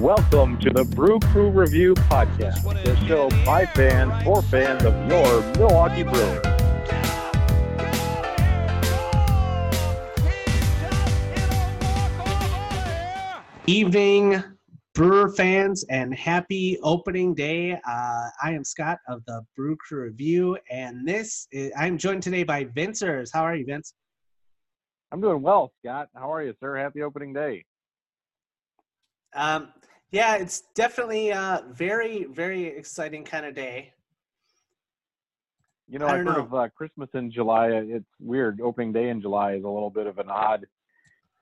Welcome to the Brew Crew Review Podcast, the show by fans for fans of your Milwaukee Brewers. Evening, Brewer fans, and happy opening day. Uh, I am Scott of the Brew Crew Review, and this is, I'm joined today by Vincers. How are you, Vince? I'm doing well, Scott. How are you, sir? Happy opening day. Um, yeah, it's definitely a very, very exciting kind of day. You know, I've heard of uh, Christmas in July. It's weird. Opening day in July is a little bit of an odd,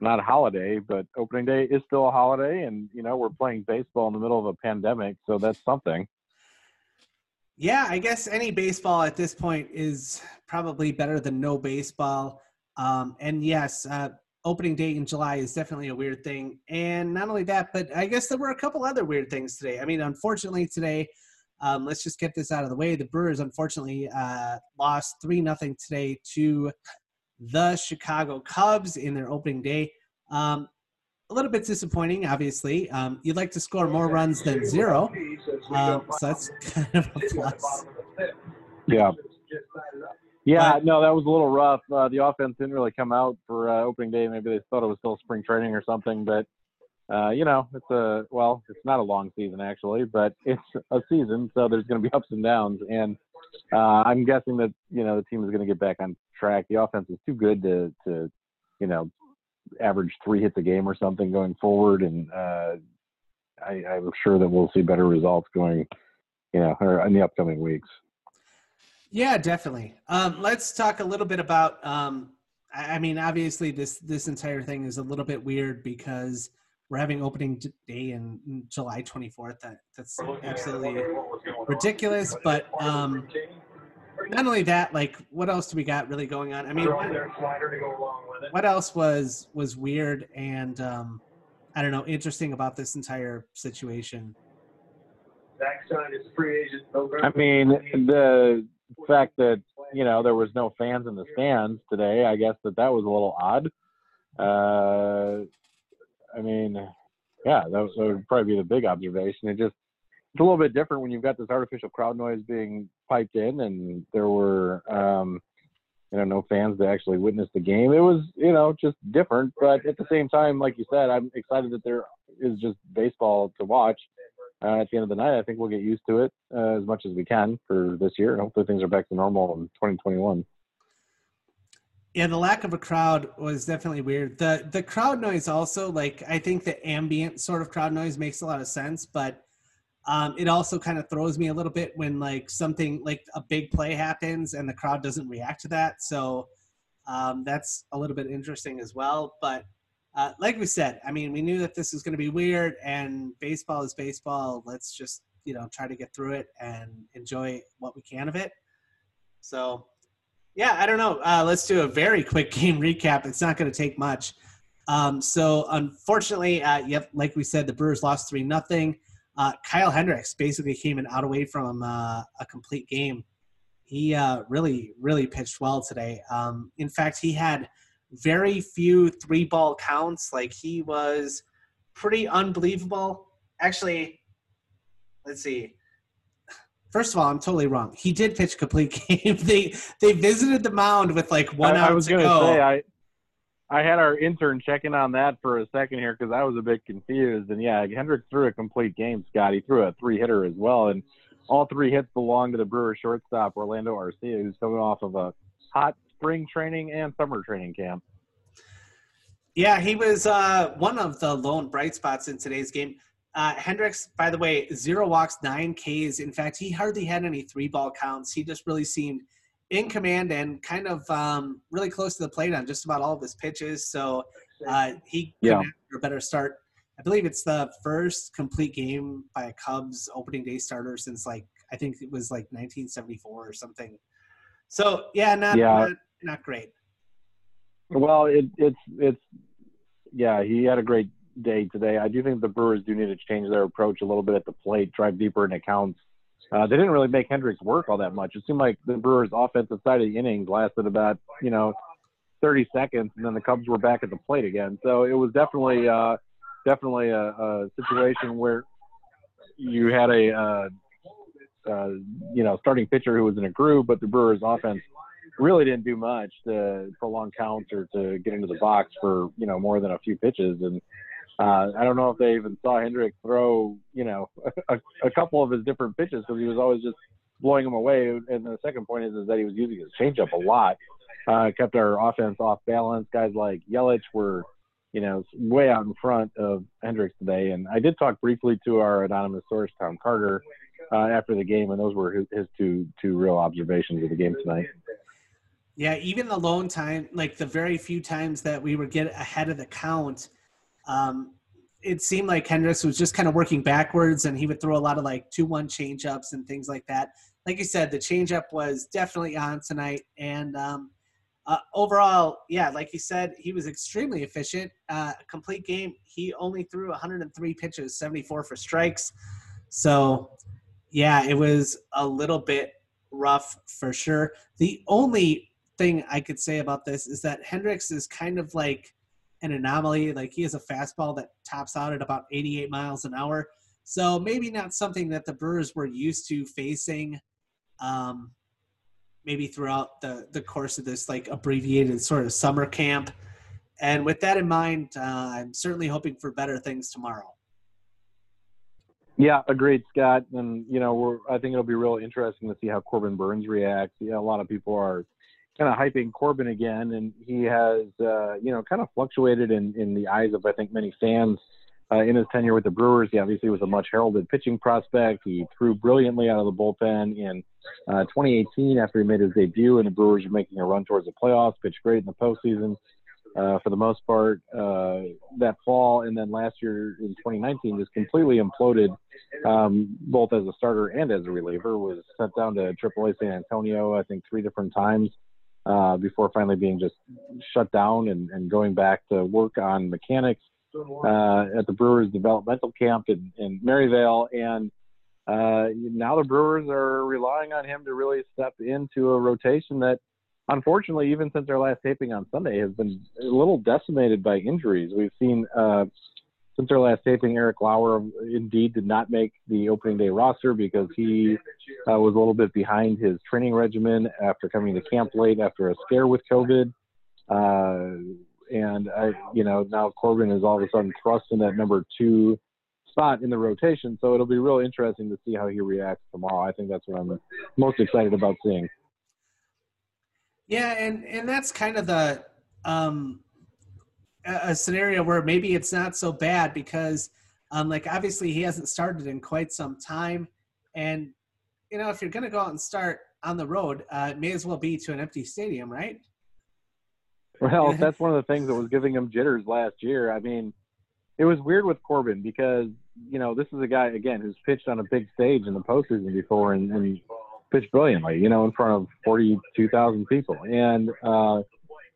not a holiday, but opening day is still a holiday. And, you know, we're playing baseball in the middle of a pandemic, so that's something. Yeah, I guess any baseball at this point is probably better than no baseball. Um, and yes, uh, opening day in July is definitely a weird thing. And not only that, but I guess there were a couple other weird things today. I mean, unfortunately, today, um, let's just get this out of the way. The Brewers unfortunately uh, lost 3 nothing today to the Chicago Cubs in their opening day. Um, a little bit disappointing, obviously. Um, you'd like to score more runs than zero. Um, so that's kind of a plus. Yeah. Yeah, But- no, that was a little rough. Uh, the offense didn't really come out for uh, opening day. Maybe they thought it was still spring training or something. But uh, you know, it's a well, it's not a long season actually, but it's a season, so there's going to be ups and downs. And uh, I'm guessing that you know the team is going to get back on track. The offense is too good to to you know average three hits a game or something going forward, and uh, I, I'm sure that we'll see better results going, you know, in the upcoming weeks. Yeah, definitely. Um, let's talk a little bit about. Um, I I mean, obviously, this this entire thing is a little bit weird because we're having opening day in in July 24th. That that's absolutely ridiculous. But um, not only that, like, what else do we got really going on? I mean, what, what else was was weird and um, I don't know, interesting about this entire situation? Zach signed as free agent. I mean, the fact that you know there was no fans in the stands today, I guess that that was a little odd. Uh, I mean, yeah, that, was, that would probably be the big observation. It just it's a little bit different when you've got this artificial crowd noise being piped in, and there were um, you know no fans to actually witness the game. It was you know just different, but at the same time, like you said, I'm excited that there is just baseball to watch uh, at the end of the night, I think we'll get used to it uh, as much as we can for this year, and hopefully things are back to normal in 2021. Yeah, the lack of a crowd was definitely weird. The the crowd noise also, like I think the ambient sort of crowd noise makes a lot of sense, but um, it also kind of throws me a little bit when like something like a big play happens and the crowd doesn't react to that. So um, that's a little bit interesting as well. But uh, like we said, I mean, we knew that this was going to be weird, and baseball is baseball. Let's just you know try to get through it and enjoy what we can of it. So yeah, I don't know. Uh, let's do a very quick game recap. It's not going to take much. Um, so unfortunately, uh, yep, like we said, the Brewers lost three nothing. Uh, Kyle Hendricks basically came and out away from uh, a complete game. He uh, really, really pitched well today. Um, in fact, he had very few three ball counts. Like he was pretty unbelievable. Actually, let's see. First of all, I'm totally wrong. He did pitch a complete game. they they visited the mound with like one I, out I was to gonna go. say I I had our intern checking on that for a second here because I was a bit confused. And yeah, Hendricks threw a complete game. Scott, he threw a three hitter as well, and all three hits belonged to the Brewers shortstop Orlando Arcia, who's coming off of a hot spring training and summer training camp. Yeah, he was uh, one of the lone bright spots in today's game. Uh, Hendricks, by the way, zero walks, nine Ks. In fact, he hardly had any three ball counts. He just really seemed in command and kind of um, really close to the plate on just about all of his pitches. So uh, he Yeah. couldn't ask for a better start. I believe it's the first complete game by a Cubs opening day starter since like I think it was like 1974 or something. So yeah, not Yeah. not, not great. Well, it, it's it's yeah, he had a great day today. I do think the Brewers do need to change their approach a little bit at the plate, drive deeper in counts. Uh, they didn't really make Hendricks work all that much. It seemed like the Brewers' offensive side of the innings lasted about you know 30 seconds, and then the Cubs were back at the plate again. So it was definitely uh, definitely a, a situation where you had a uh, uh, you know starting pitcher who was in a groove, but the Brewers' offense really didn't do much to prolong counts or to get into the box for you know more than a few pitches. And uh, I don't know if they even saw Hendricks throw you know a, a couple of his different pitches because he was always just blowing them away. And the second point is, is that he was using his changeup a lot, uh, kept our offense off balance. Guys like Yelich were you know, way out in front of Hendricks today. And I did talk briefly to our anonymous source, Tom Carter, uh, after the game, and those were his, his two two real observations of the game tonight. Yeah, even the lone time, like the very few times that we would get ahead of the count, um, it seemed like Hendricks was just kind of working backwards, and he would throw a lot of like two-one changeups and things like that. Like you said, the changeup was definitely on tonight, and um, uh, overall, yeah, like you said, he was extremely efficient. Uh, complete game. He only threw 103 pitches, 74 for strikes. So, yeah, it was a little bit rough for sure. The only thing I could say about this is that Hendricks is kind of like an anomaly. Like he has a fastball that tops out at about 88 miles an hour. So maybe not something that the Brewers were used to facing. Um, maybe throughout the the course of this like abbreviated sort of summer camp. And with that in mind, uh, I'm certainly hoping for better things tomorrow. Yeah, agreed, Scott. And you know, I think it'll be real interesting to see how Corbin Burnes reacts. Yeah, a lot of people are kind of hyping Corbin again, and he has, uh, you know, kind of fluctuated in in the eyes of I think many fans uh, in his tenure with the Brewers. He obviously was a much heralded pitching prospect. He threw brilliantly out of the bullpen in uh, 2018 after he made his debut, and the Brewers were making a run towards the playoffs. Pitched great in the postseason uh, for the most part uh, that fall, and then last year in 2019 just completely imploded, um, both as a starter and as a reliever. Was sent down to AAA San Antonio, I think, three different times. Uh, before finally being just shut down and, and going back to work on mechanics uh, at the Brewers developmental camp in, in Maryvale, and uh, now the Brewers are relying on him to really step into a rotation that, unfortunately, even since our last taping on Sunday, has been a little decimated by injuries. We've seen uh, since our last taping, Eric Lauer indeed did not make the opening day roster because he uh, was a little bit behind his training regimen after coming to camp late after a scare with COVID. Uh, and I, you know, now Corbin is all of a sudden thrust in that number two spot in the rotation. So it'll be real interesting to see how he reacts tomorrow. I think that's what I'm most excited about seeing. Yeah, and and that's kind of the um, a scenario where maybe it's not so bad because, um, like obviously he hasn't started in quite some time, and you know if you're going to go out and start on the road, uh, it may as well be to an empty stadium, right? Well, that's one of the things that was giving him jitters last year. I mean, it was weird with Corbin because you know this is a guy again who's pitched on a big stage in the postseason before and, and pitched brilliantly, you know, in front of forty-two thousand people, and uh,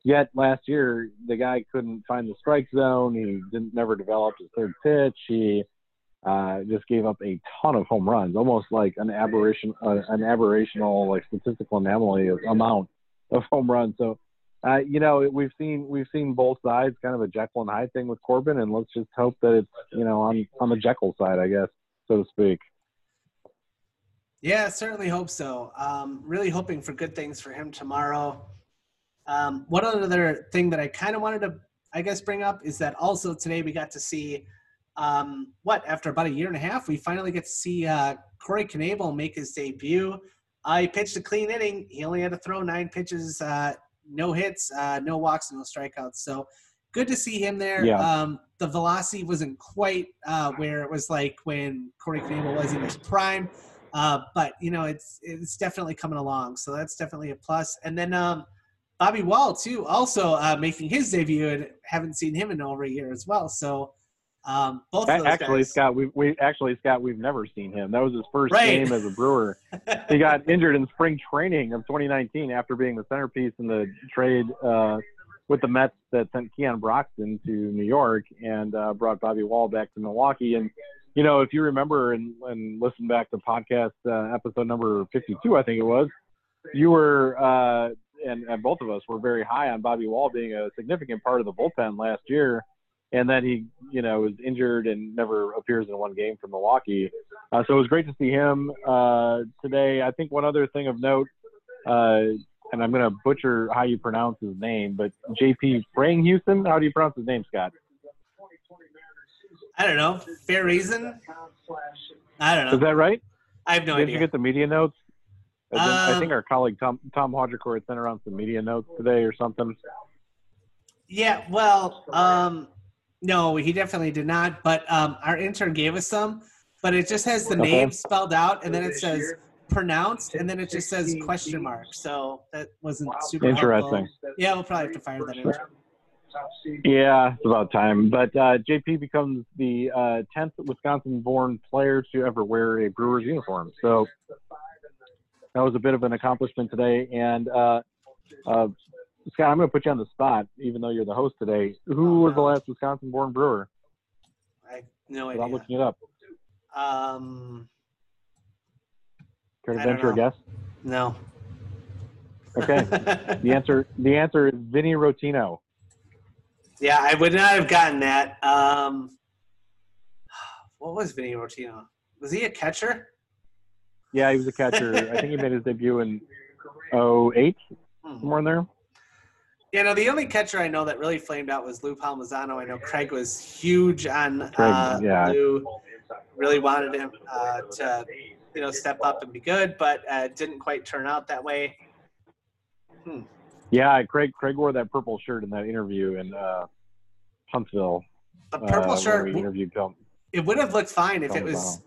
yet last year the guy couldn't find the strike zone. He didn't never developed his third pitch. He uh, just gave up a ton of home runs, almost like an aberration, uh, an aberrational like statistical anomaly of amount of home runs. So uh, you know, we've seen we've seen both sides, kind of a Jekyll and Hyde thing with Corbin, and let's just hope that it's you know on on the Jekyll side, I guess, so to speak. Yeah, certainly hope so. Um, really hoping for good things for him tomorrow. Um, one other thing that I kind of wanted to, I guess, bring up is that also today we got to see um, what after about a year and a half, we finally get to see uh, Corey Knebel make his debut. Uh, he pitched a clean inning. He only had to throw nine pitches, uh, no hits, uh, no walks, no strikeouts. So good to see him there. Yeah. Um, the velocity wasn't quite uh, where it was like when Corey Knebel was in his prime, uh, but you know it's it's definitely coming along. So that's definitely a plus. And then um, Bobby Wahl too, also uh, making his debut, and haven't seen him in over a year as well. So. Um, both of those actually, guys. Scott, we we actually Scott, we've never seen him. That was his first Right. game as a Brewer. he got injured in spring training of 2019 after being the centerpiece in the trade uh, with the Mets that sent Keon Broxton to New York and uh, brought Bobby Wahl back to Milwaukee. And you know, if you remember and, and listen back to podcast uh, episode number 52, I think it was, you were uh, and, and both of us were very high on Bobby Wahl being a significant part of the bullpen last year. and then he, you know, was injured and never appears in one game for Milwaukee. Uh, so it was great to see him uh, today. I think one other thing of note, uh, and I'm going to butcher how you pronounce his name, but JP Frang Houston. How do you pronounce his name, Scott? I don't know. Fair reason. I don't know. Is that right? I have no Did idea. Did you get the media notes? I, think, I Um, think our colleague Tom Tom Hodgecourt sent around some media notes today or something. Yeah, well, um, no, he definitely did not. But um, our intern gave us some, but it just has the Okay. name spelled out, and then it says pronounced, and then it just says question mark. So that wasn't super Interesting. helpful. Yeah, we'll probably have to fire that intern. Yeah, it's about time. But uh, JP becomes the uh, 10th Wisconsin-born player to ever wear a Brewers uniform. So that was a bit of an accomplishment today. And uh, uh, Scott, I'm going to put you on the spot, even though you're the host today. Who was the last Wisconsin-born Brewer? I no Without idea. looking it up, Um, care to I venture a guess? no. Okay. the answer the answer is Vinny Rottino. yeah, I would not have gotten that. Um, what was Vinny Rottino? Was he a catcher? Yeah, he was a catcher. I think he made his debut in 08, Hmm. somewhere in there. Yeah, no, the only catcher I know that really flamed out was Lou Palmisano. I know Craig was huge on Craig, uh, yeah. Lou. Really wanted him uh, to, you know, step up and be good, but uh, didn't quite turn out that way. Yeah, Craig Craig wore that purple shirt in that interview in uh, Huntsville. The purple uh, shirt, we interviewed Bill. it would have looked fine if it was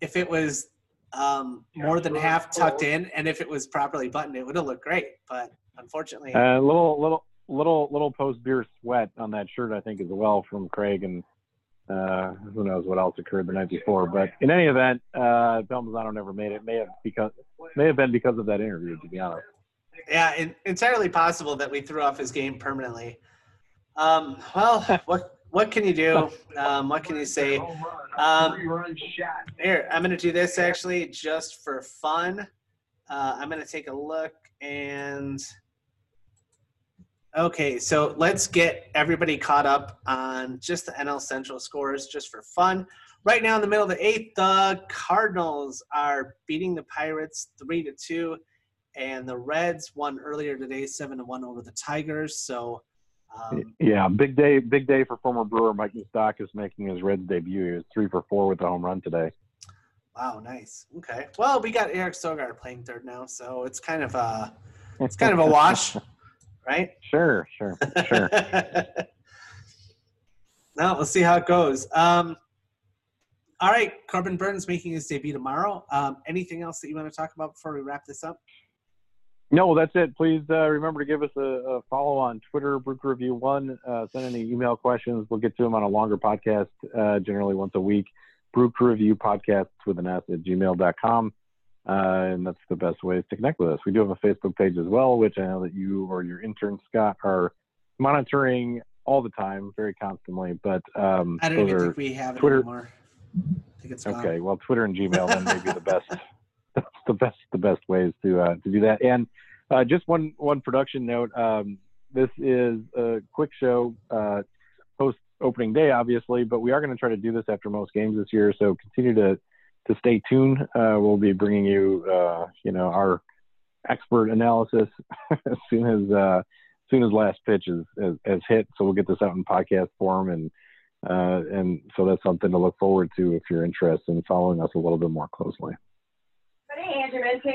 if it was um, more than half tucked in, and if it was properly buttoned, it would have looked great. But unfortunately, A little little little little post beer sweat on that shirt, I think, as well from Craig, and uh, who knows what else occurred the night before. But in any event, uh, Palmisano never made it. May have because may have been because of that interview, to be honest. yeah, it, entirely possible that we threw off his game permanently. Um, well, what what can you do? Um, what can you say? Um, Here, I'm going to do this actually just for fun. Uh, I'm going to take a look and. Okay, so let's get everybody caught up on just the NL Central scores just for fun. Right now, in the middle of the eighth, the Cardinals are beating the Pirates three to two, and the Reds won earlier today, seven to one over the Tigers. So, um, Yeah, big day, big day for former Brewer Mike Moustakas making his Reds debut. He was three for four with a home run today. wow, nice. Okay, well, we got Eric Sogard playing third now, so it's kind of a it's kind of a wash, right? Sure, sure, sure. now we'll see how it goes. Um, all right, Corbin Burnes making his debut tomorrow. Um, anything else that you want to talk about before we wrap this up? No, that's it. Please uh, remember to give us a, a follow on Twitter, Brew Crew Review One. Uh, send any email questions. We'll get to them on a longer podcast, uh, generally once a week. Brew Crew Review Podcasts with an S at gmail.com. Uh, and that's the best way to connect with us. We do have a Facebook page as well, which I know that you or your intern, Scott, are monitoring all the time, very constantly. But um, I don't even think we have it Twitter- anymore. I think it's gone. Okay, well, Twitter and Gmail then may be the best, that's the best, the best ways to uh, to do that. And uh, just one one production note. Um, this is a quick show uh, post opening day, obviously, but we are going to try to do this after most games this year. So continue to to stay tuned. Uh, we'll be bringing you, uh, you know, our expert analysis as soon as uh, as soon as last pitch is, is, hit. So we'll get this out in podcast form and. Uh, and so that's something to look forward to if you're interested in following us a little bit more closely.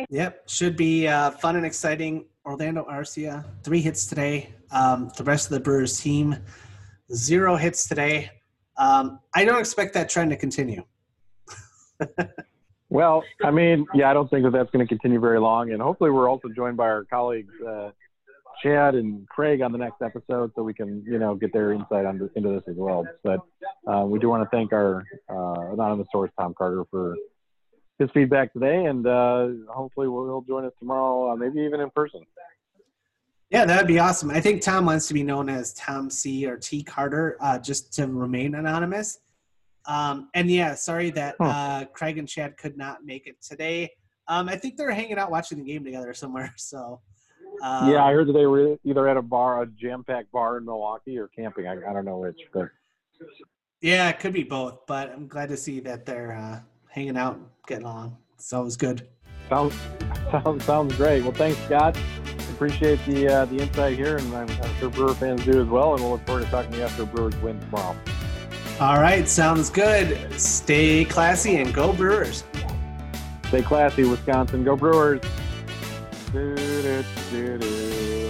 Yep, should be uh, fun and exciting. Orlando Arcia, three hits today. Um, the rest of the Brewers team, zero hits today. Um, I don't expect that trend to continue. Well, I mean, yeah, I don't think that that's going to continue very long, and hopefully, we're also joined by our colleagues uh, Chad and Craig on the next episode, so we can, you know, get their insight on, into this as well. But uh, we do want to thank our uh, anonymous source, Tom Carter, for his feedback today, and uh, hopefully, we'll, he'll join us tomorrow, uh, maybe even in person. Yeah, that'd be awesome. I think Tom wants to be known as Tom C or T Carter, uh, just to remain anonymous. Um, and yeah, sorry that Huh. uh, Craig and Chad could not make it today. Um, I think they're hanging out watching the game together somewhere. So um, yeah, I heard that they were either at a bar, a jam-packed bar in Milwaukee, or camping. I, I don't know which, but Yeah, it could be both, but I'm glad to see that they're uh, hanging out, getting along. It's always good. Sounds sounds sounds great. Well, thanks, Scott. Appreciate the uh, the insight here, and I'm, I'm sure Brewer fans do as well. And we'll look forward to talking to you after Brewers win tomorrow. All right, sounds good. Stay classy and go Brewers. Stay classy, Wisconsin. Go Brewers. Do, do, do,